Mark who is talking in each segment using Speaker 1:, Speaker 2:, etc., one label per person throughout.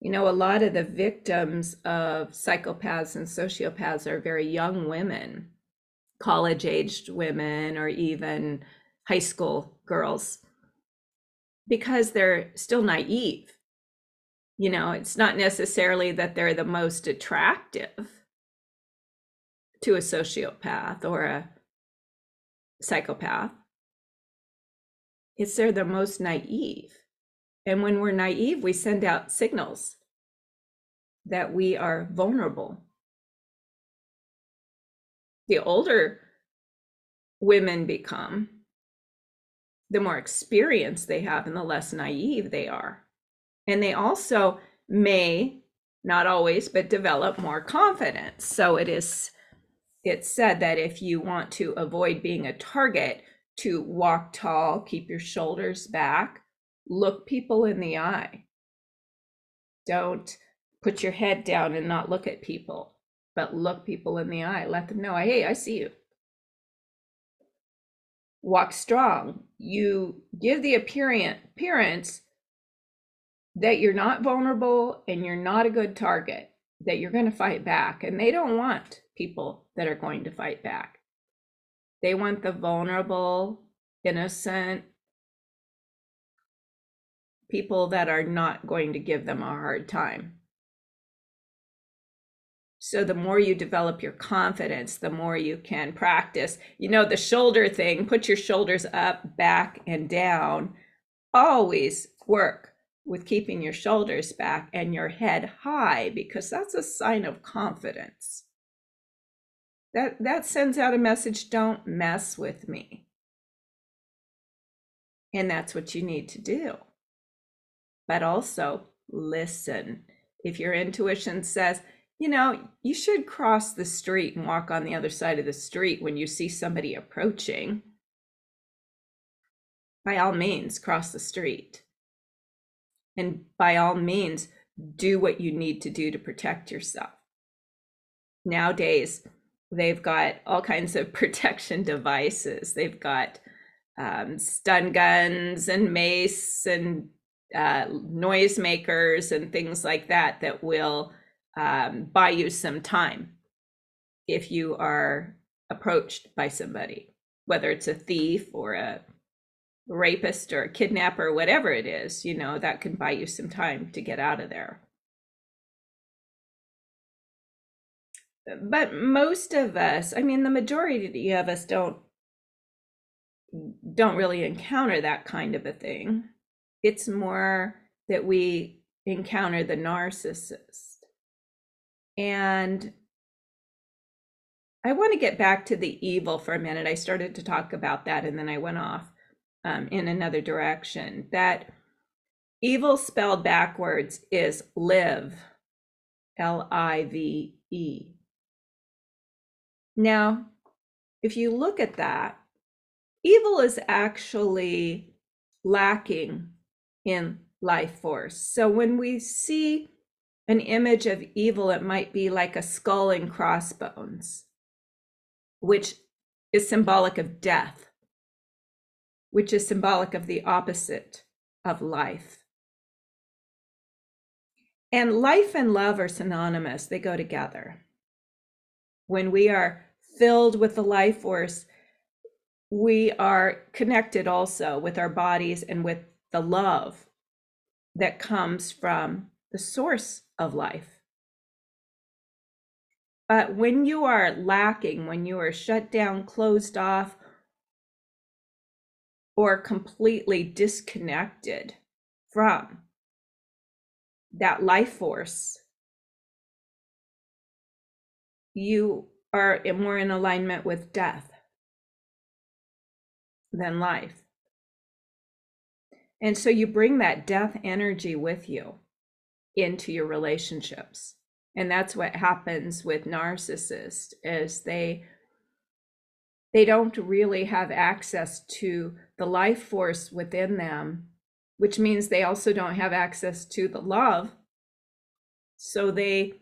Speaker 1: You know, a lot of the victims of psychopaths and sociopaths are very young women, college aged women, or even high school girls, because they're still naive. You know, it's not necessarily that they're the most attractive to a sociopath or a psychopath. It's they're the most naive. And when we're naive, we send out signals that we are vulnerable. The older women become, the more experience they have and the less naive they are. And they also may, not always, but develop more confidence. So it is it's said that if you want to avoid being a target, to walk tall, keep your shoulders back, look people in the eye. Don't put your head down and not look at people, but look people in the eye. Let them know, hey, I see you. Walk strong. You give the appearance that you're not vulnerable and you're not a good target, that you're going to fight back. And they don't want people that are going to fight back. They want the vulnerable, innocent people that are not going to give them a hard time. So, the more you develop your confidence, the more you can practice. You know, the shoulder thing, put your shoulders up, back, and down. Always work with keeping your shoulders back and your head high because that's a sign of confidence that that sends out a message don't mess with me and that's what you need to do but also listen. If your intuition says you know you should cross the street and walk on the other side of the street when you see somebody approaching by all means cross the street. And by all means do what you need to do to protect yourself. Nowadays They've got all kinds of protection devices. They've got um, stun guns and mace and uh, noisemakers and things like that that will um, buy you some time if you are approached by somebody, whether it's a thief or a rapist or a kidnapper, whatever it is, you know, that can buy you some time to get out of there. but most of us i mean the majority of us don't don't really encounter that kind of a thing it's more that we encounter the narcissist. And i want to get back to the evil for a minute. I started to talk about that and then i went off um, in another direction. That evil spelled backwards is live l-i-v-e now, if you look at that, evil is actually lacking in life force. So when we see an image of evil, it might be like a skull and crossbones, which is symbolic of death, which is symbolic of the opposite of life. And life and love are synonymous, they go together. When we are filled with the life force, we are connected also with our bodies and with the love that comes from the source of life. But when you are lacking, when you are shut down, closed off, or completely disconnected from that life force, you are more in alignment with death than life. And so you bring that death energy with you into your relationships. And that's what happens with narcissists is they they don't really have access to the life force within them, which means they also don't have access to the love. So they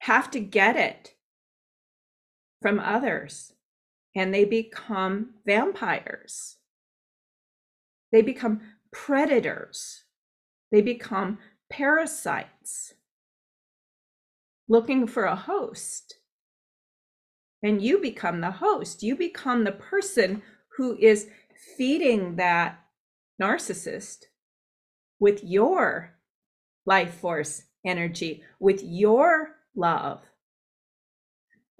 Speaker 1: have to get it from others and they become vampires. They become predators. They become parasites looking for a host. And you become the host. You become the person who is feeding that narcissist with your life force energy, with your love.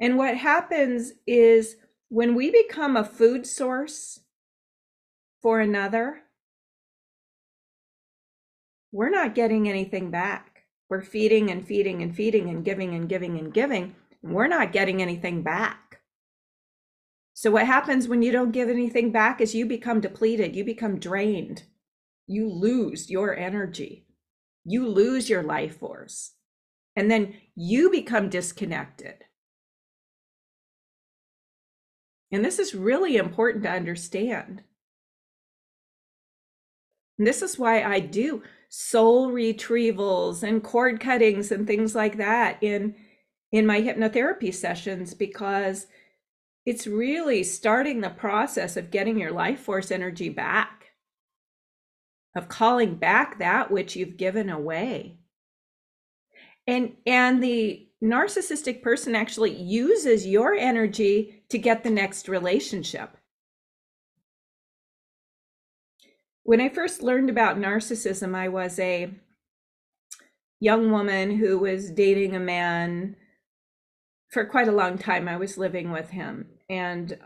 Speaker 1: And what happens is when we become a food source for another, we're not getting anything back. We're feeding and feeding and feeding and giving and giving and giving. And we're not getting anything back. So, what happens when you don't give anything back is you become depleted, you become drained, you lose your energy, you lose your life force, and then you become disconnected. And this is really important to understand. And this is why I do soul retrievals and cord cuttings and things like that in in my hypnotherapy sessions because it's really starting the process of getting your life force energy back. Of calling back that which you've given away. And and the narcissistic person actually uses your energy to get the next relationship when I first learned about narcissism, I was a young woman who was dating a man for quite a long time. I was living with him. And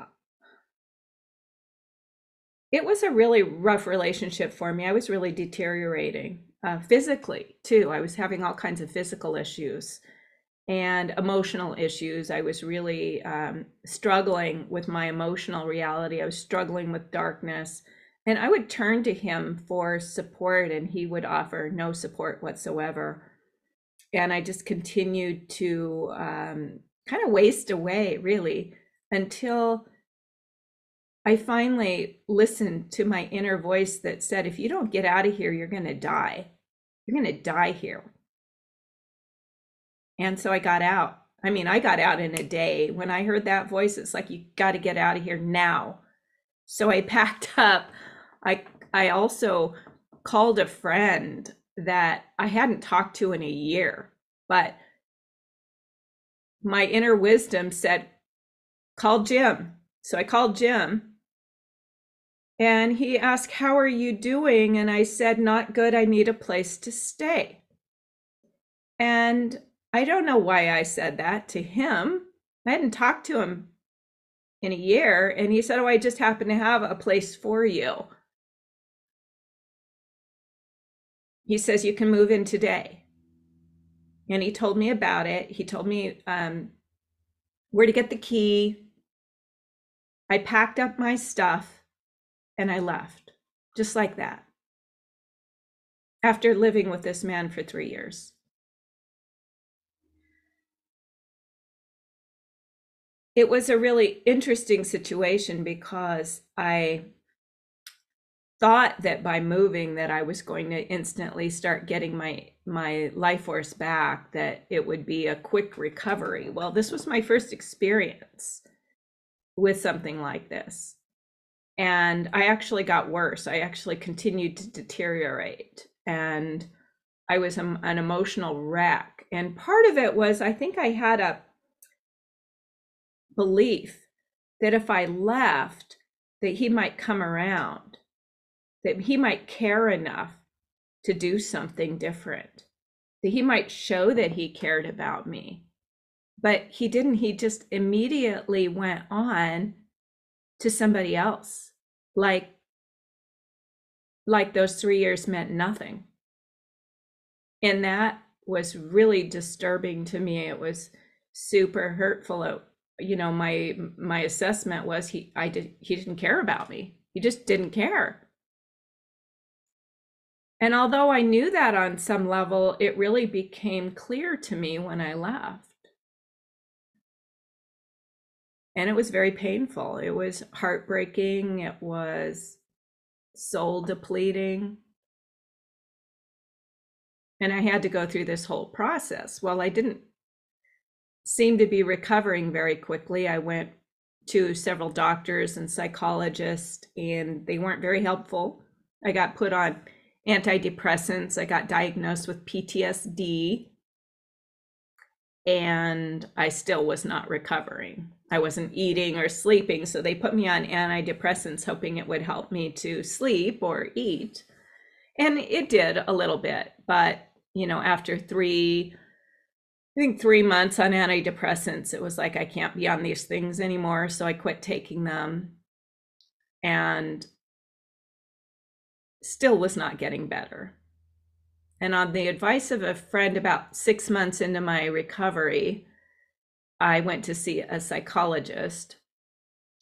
Speaker 1: it was a really rough relationship for me. I was really deteriorating uh, physically, too. I was having all kinds of physical issues and emotional issues. I was really um, struggling with my emotional reality. I was struggling with darkness and I would turn to him for support, and he would offer no support whatsoever. And I just continued to um, kind of waste away, really, until I finally listened to my inner voice that said, if you don't get out of here, you're going to die. You're going to die here. And so I got out. I mean, I got out in a day. When I heard that voice, it's like, you got to get out of here now. So I packed up I I also called a friend that I hadn't talked to in a year, but my inner wisdom said, call Jim. So I called Jim and he asked, How are you doing? And I said, Not good. I need a place to stay. And I don't know why I said that to him. I hadn't talked to him in a year. And he said, Oh, I just happen to have a place for you. He says you can move in today. And he told me about it. He told me um, where to get the key. I packed up my stuff and i left just like that. After living with this man for three years. It was a really interesting situation because i thought that by moving that I was going to instantly start getting my my life force back that it would be a quick recovery. Well, this was my first experience with something like this. And I actually got worse. I actually continued to deteriorate and I was an, emotional wreck. And part of it was I think I had a belief that if I left that he might come around that he might care enough to do something different, that he might show that he cared about me. But he didn't. He just immediately went on to somebody else. Like, like those three years meant nothing. And that was really disturbing to me. It was super hurtful. It, you know, my my assessment was he I did he didn't care about me. He just didn't care. And although I knew that on some level, it really became clear to me when I left. And it was very painful. It was heartbreaking. It was soul depleting. And I had to go through this whole process. Well, I didn't seem to be recovering very quickly. I went to several doctors and psychologists, and they weren't very helpful. I got put on antidepressants. I got diagnosed with PTSD and I still was not recovering. I wasn't eating or sleeping, so they put me on antidepressants hoping it would help me to sleep or eat. And it did a little bit, but you know, after 3 I think 3 months on antidepressants, it was like I can't be on these things anymore, so I quit taking them. And still was not getting better. And on the advice of a friend, about six months into my recovery, I went to see a psychologist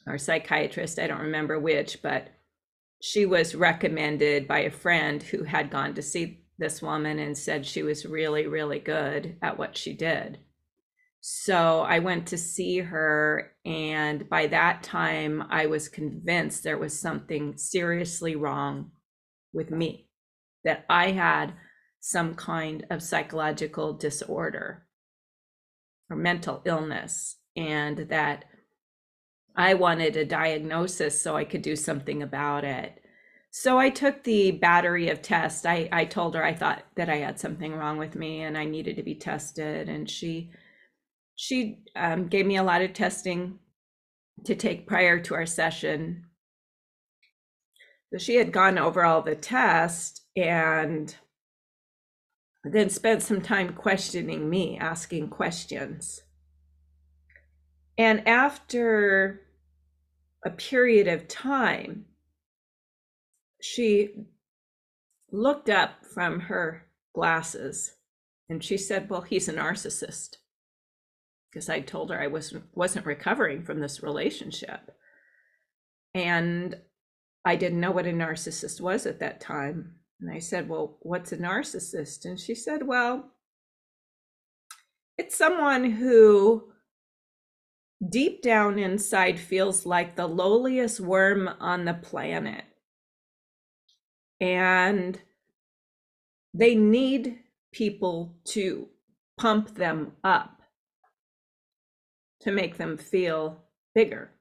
Speaker 1: or psychiatrist, I don't remember which, but she was recommended by a friend who had gone to see this woman and said she was really, really good at what she did. So I went to see her, and by that time, I was convinced there was something seriously wrong with me, that I had some kind of psychological disorder or mental illness, and that I wanted a diagnosis so I could do something about it. So I took the battery of tests. I, I told her I thought that I had something wrong with me and I needed to be tested. And she she um, gave me a lot of testing to take prior to our session. So she had gone over all the tests and then spent some time questioning me, asking questions. And after a period of time, she looked up from her glasses and she said, Well, he's a narcissist. Because I told her I wasn't wasn't recovering from this relationship. And I didn't know what a narcissist was at that time. And I said, Well, what's a narcissist? And she said, Well, it's someone who deep down inside feels like the lowliest worm on the planet. And they need people to pump them up to make them feel bigger.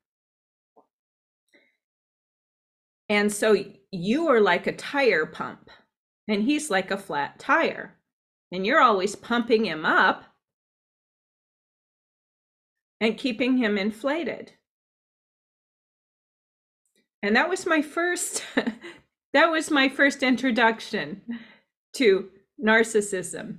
Speaker 1: And so you are like a tire pump, and he's like a flat tire. And you're always pumping him up and keeping him inflated. And that was my first that was my first introduction to narcissism.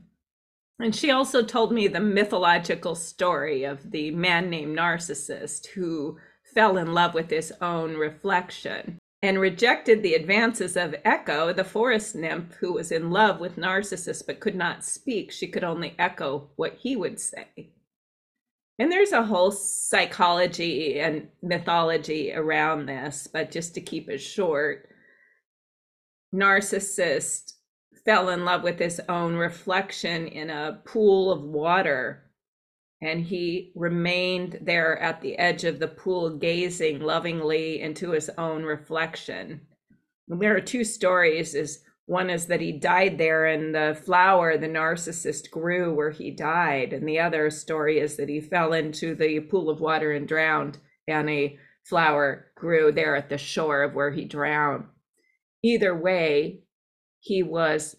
Speaker 1: And she also told me the mythological story of the man named Narcissus who fell in love with his own reflection and rejected the advances of Echo, the forest nymph who was in love with Narcissus but could not speak. She could only echo what he would say. And there's a whole psychology and mythology around this, but just to keep it short, Narcissus fell in love with his own reflection in a pool of water and he remained there at the edge of the pool, gazing lovingly into his own reflection. There are two stories. Is one is that he died there, and the flower, the narcissus, grew where he died, and the other story is that he fell into the pool of water and drowned, and a flower grew there at the shore of where he drowned. Either way, he was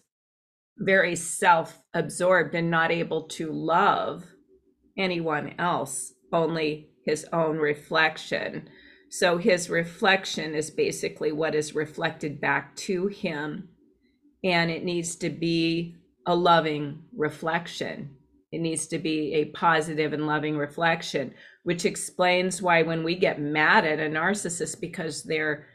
Speaker 1: very self-absorbed and not able to love anyone else, only his own reflection. So his reflection is basically what is reflected back to him. And it needs to be a loving reflection. It needs to be a positive and loving reflection, which explains why when we get mad at a narcissist because they're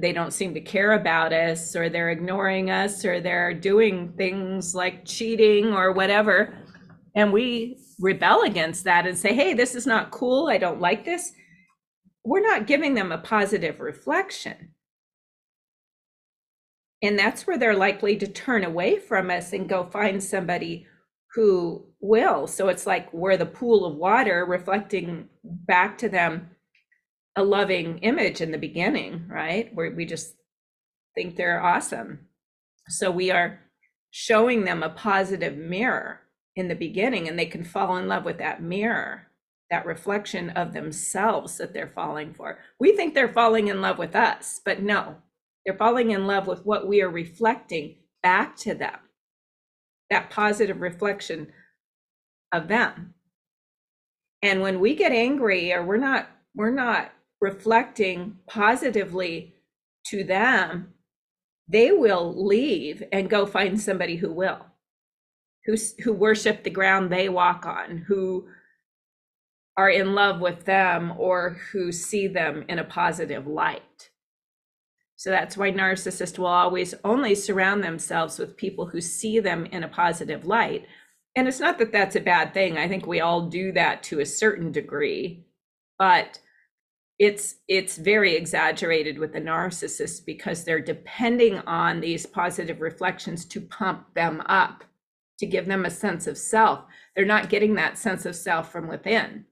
Speaker 1: they don't seem to care about us or they're ignoring us or they're doing things like cheating or whatever and we rebel against that and say, hey, this is not cool. I don't like this. We're not giving them a positive reflection. And that's where they're likely to turn away from us and go find somebody who will. So it's like we're the pool of water reflecting back to them a loving image in the beginning, right? Where we just think they're awesome. So we are showing them a positive mirror in the beginning and they can fall in love with that mirror that reflection of themselves that they're falling for. We think they're falling in love with us but no they're falling in love with what we are reflecting back to them. That positive reflection of them. And when we get angry or we're not we're not reflecting positively to them they will leave and go find somebody who will who who worship the ground they walk on who are in love with them or who see them in a positive light. So that's why narcissists will always only surround themselves with people who see them in a positive light. And it's not that that's a bad thing. I think we all do that to a certain degree. But it's it's very exaggerated with the narcissist because they're depending on these positive reflections to pump them up to give them a sense of self. They're not getting that sense of self from within.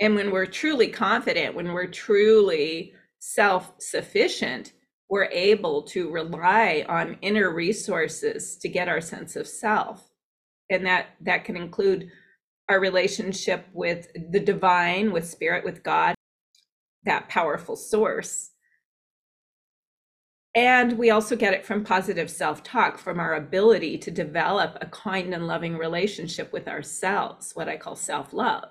Speaker 1: And when we're truly confident when we're truly self-sufficient we're able to rely on inner resources to get our sense of self. And that that can include our relationship with the divine with spirit with god that powerful source and we also get it from positive self-talk from our ability to develop a kind and loving relationship with ourselves what i call self-love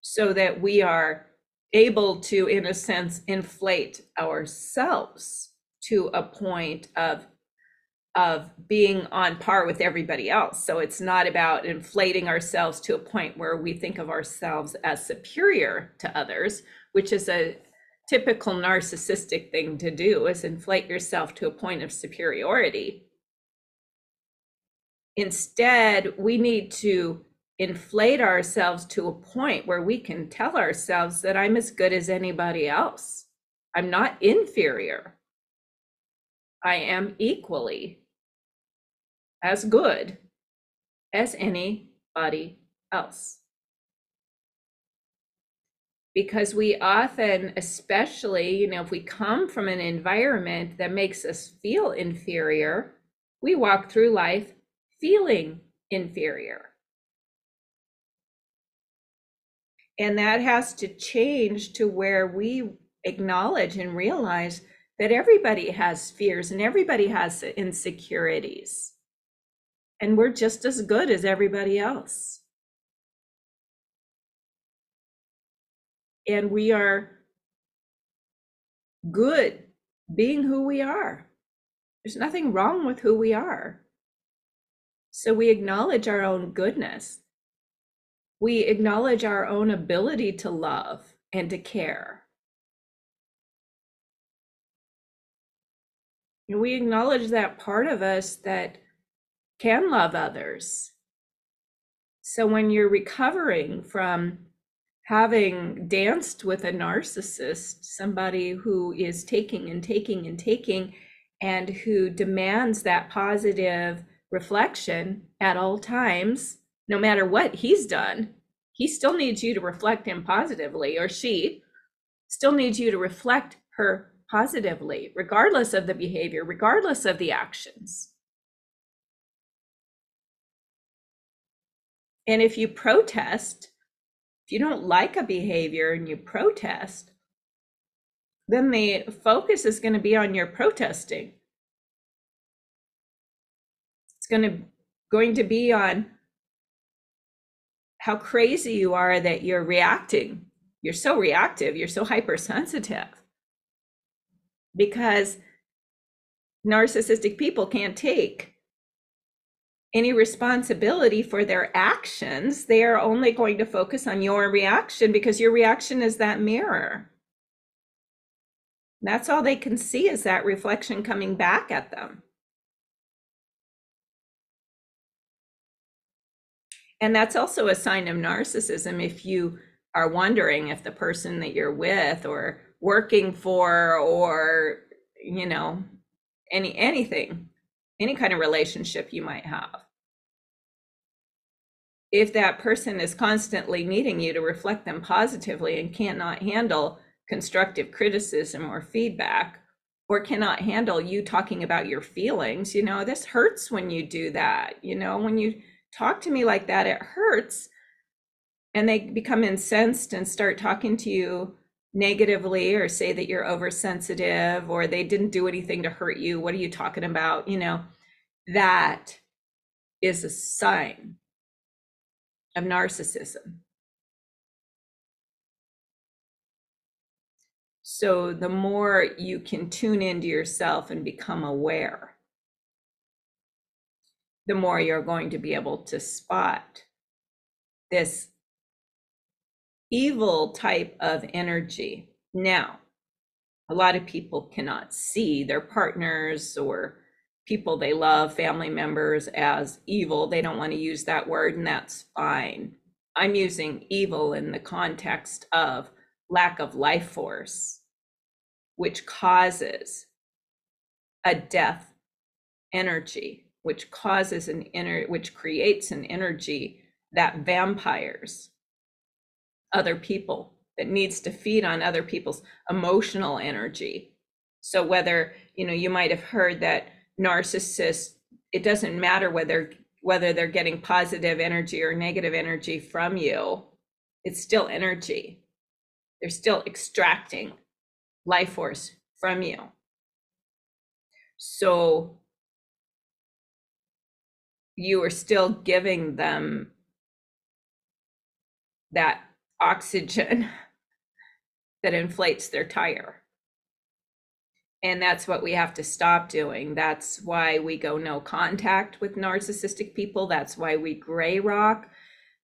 Speaker 1: so that we are able to in a sense inflate ourselves to a point of of being on par with everybody else. So it's not about inflating ourselves to a point where we think of ourselves as superior to others, which is a typical narcissistic thing to do is inflate yourself to a point of superiority. Instead, we need to inflate ourselves to a point where we can tell ourselves that I'm as good as anybody else. I'm not inferior. I am equally as good as anybody else. Because we often, especially, you know, if we come from an environment that makes us feel inferior, we walk through life feeling inferior. And that has to change to where we acknowledge and realize that everybody has fears and everybody has insecurities and we're just as good as everybody else. And we are good being who we are. There's nothing wrong with who we are. So we acknowledge our own goodness. We acknowledge our own ability to love and to care. And we acknowledge that part of us that can love others. So when you're recovering from having danced with a narcissist, somebody who is taking and taking and taking, and who demands that positive reflection at all times, no matter what he's done, he still needs you to reflect him positively, or she still needs you to reflect her positively, regardless of the behavior, regardless of the actions. And if you protest, if you don't like a behavior and you protest, then the focus is going to be on your protesting. It's going to going to be on how crazy you are that you're reacting. You're so reactive, you're so hypersensitive. Because narcissistic people can't take any responsibility for their actions. They are only going to focus on your reaction because your reaction is that mirror. That's all they can see is that reflection coming back at them. And that's also a sign of narcissism if you are wondering if the person that you're with or working for or you know any anything any kind of relationship you might have. If that person is constantly needing you to reflect them positively and cannot handle constructive criticism or feedback, or cannot handle you talking about your feelings, you know, this hurts when you do that. You know, when you talk to me like that, it hurts. And they become incensed and start talking to you negatively or say that you're oversensitive or they didn't do anything to hurt you. What are you talking about? You know, that is a sign of narcissism. So the more you can tune into yourself and become aware, the more you're going to be able to spot this evil type of energy. Now, a lot of people cannot see their partners or people they love, family members, as evil. They don't want to use that word, and that's fine. I'm using evil in the context of lack of life force, which causes a death energy, which causes an inner, which creates an energy that vampires other people that needs to feed on other people's emotional energy. So whether you know you might have heard that narcissists it doesn't matter whether whether they're getting positive energy or negative energy from you it's still energy. They're still extracting life force from you. So you are still giving them that oxygen that inflates their tire. And that's what we have to stop doing. That's why we go no contact with narcissistic people. That's why we gray rock.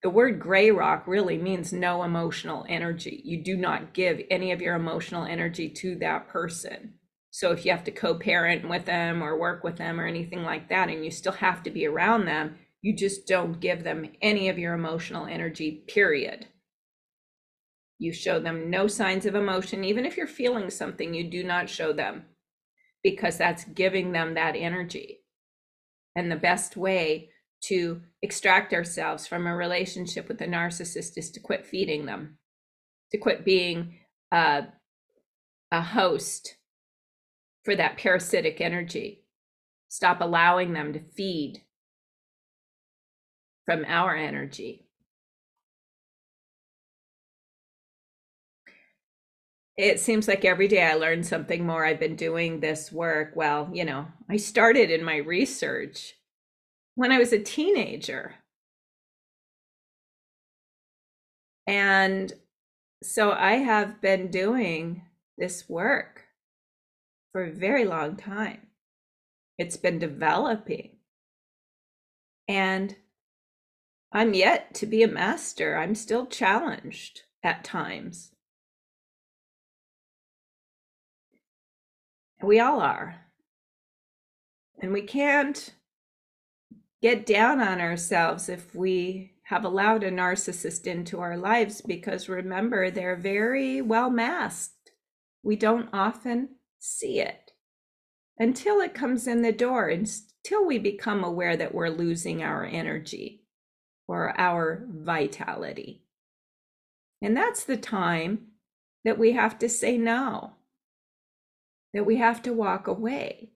Speaker 1: The word gray rock really means no emotional energy. You do not give any of your emotional energy to that person. So if you have to co parent with them or work with them or anything like that, and you still have to be around them, you just don't give them any of your emotional energy, period. You show them no signs of emotion. Even if you're feeling something, you do not show them because that's giving them that energy. And the best way to extract ourselves from a relationship with a narcissist is to quit feeding them, to quit being a, a host for that parasitic energy. Stop allowing them to feed from our energy. It seems like every day I learn something more. I've been doing this work. Well, you know, I started in my research when I was a teenager. And so I have been doing this work for a very long time. It's been developing. And I'm yet to be a master. I'm still challenged at times. We all are. And we can't get down on ourselves if we have allowed a narcissist into our lives because remember, they're very well masked. We don't often see it until it comes in the door, until we become aware that we're losing our energy or our vitality. And that's the time that we have to say no that we have to walk away.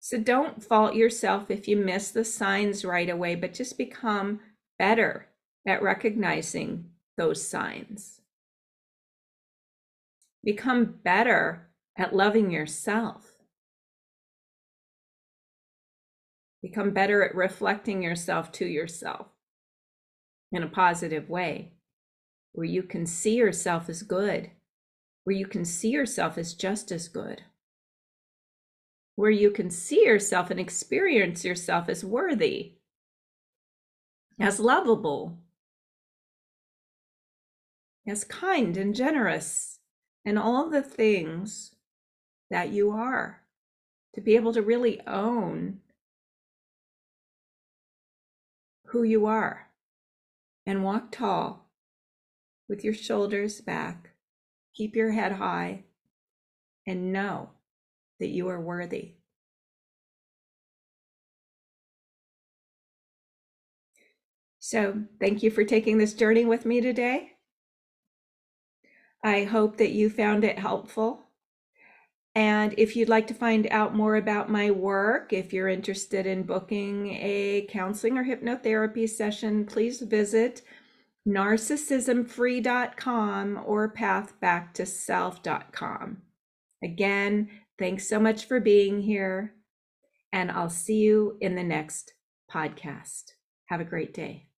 Speaker 1: So don't fault yourself if you miss the signs right away, but just become better at recognizing those signs. Become better at loving yourself. Become better at reflecting yourself to yourself in a positive way, where you can see yourself as good where you can see yourself as just as good, where you can see yourself and experience yourself as worthy, as lovable, as kind and generous, and all the things that you are, to be able to really own who you are and walk tall with your shoulders back Keep your head high and know that you are worthy. So, thank you for taking this journey with me today. I hope that you found it helpful. And if you'd like to find out more about my work, if you're interested in booking a counseling or hypnotherapy session, please visit narcissismfree.com or pathbacktoself.com. Again, thanks so much for being here, and I'll see you in the next podcast. Have a great day.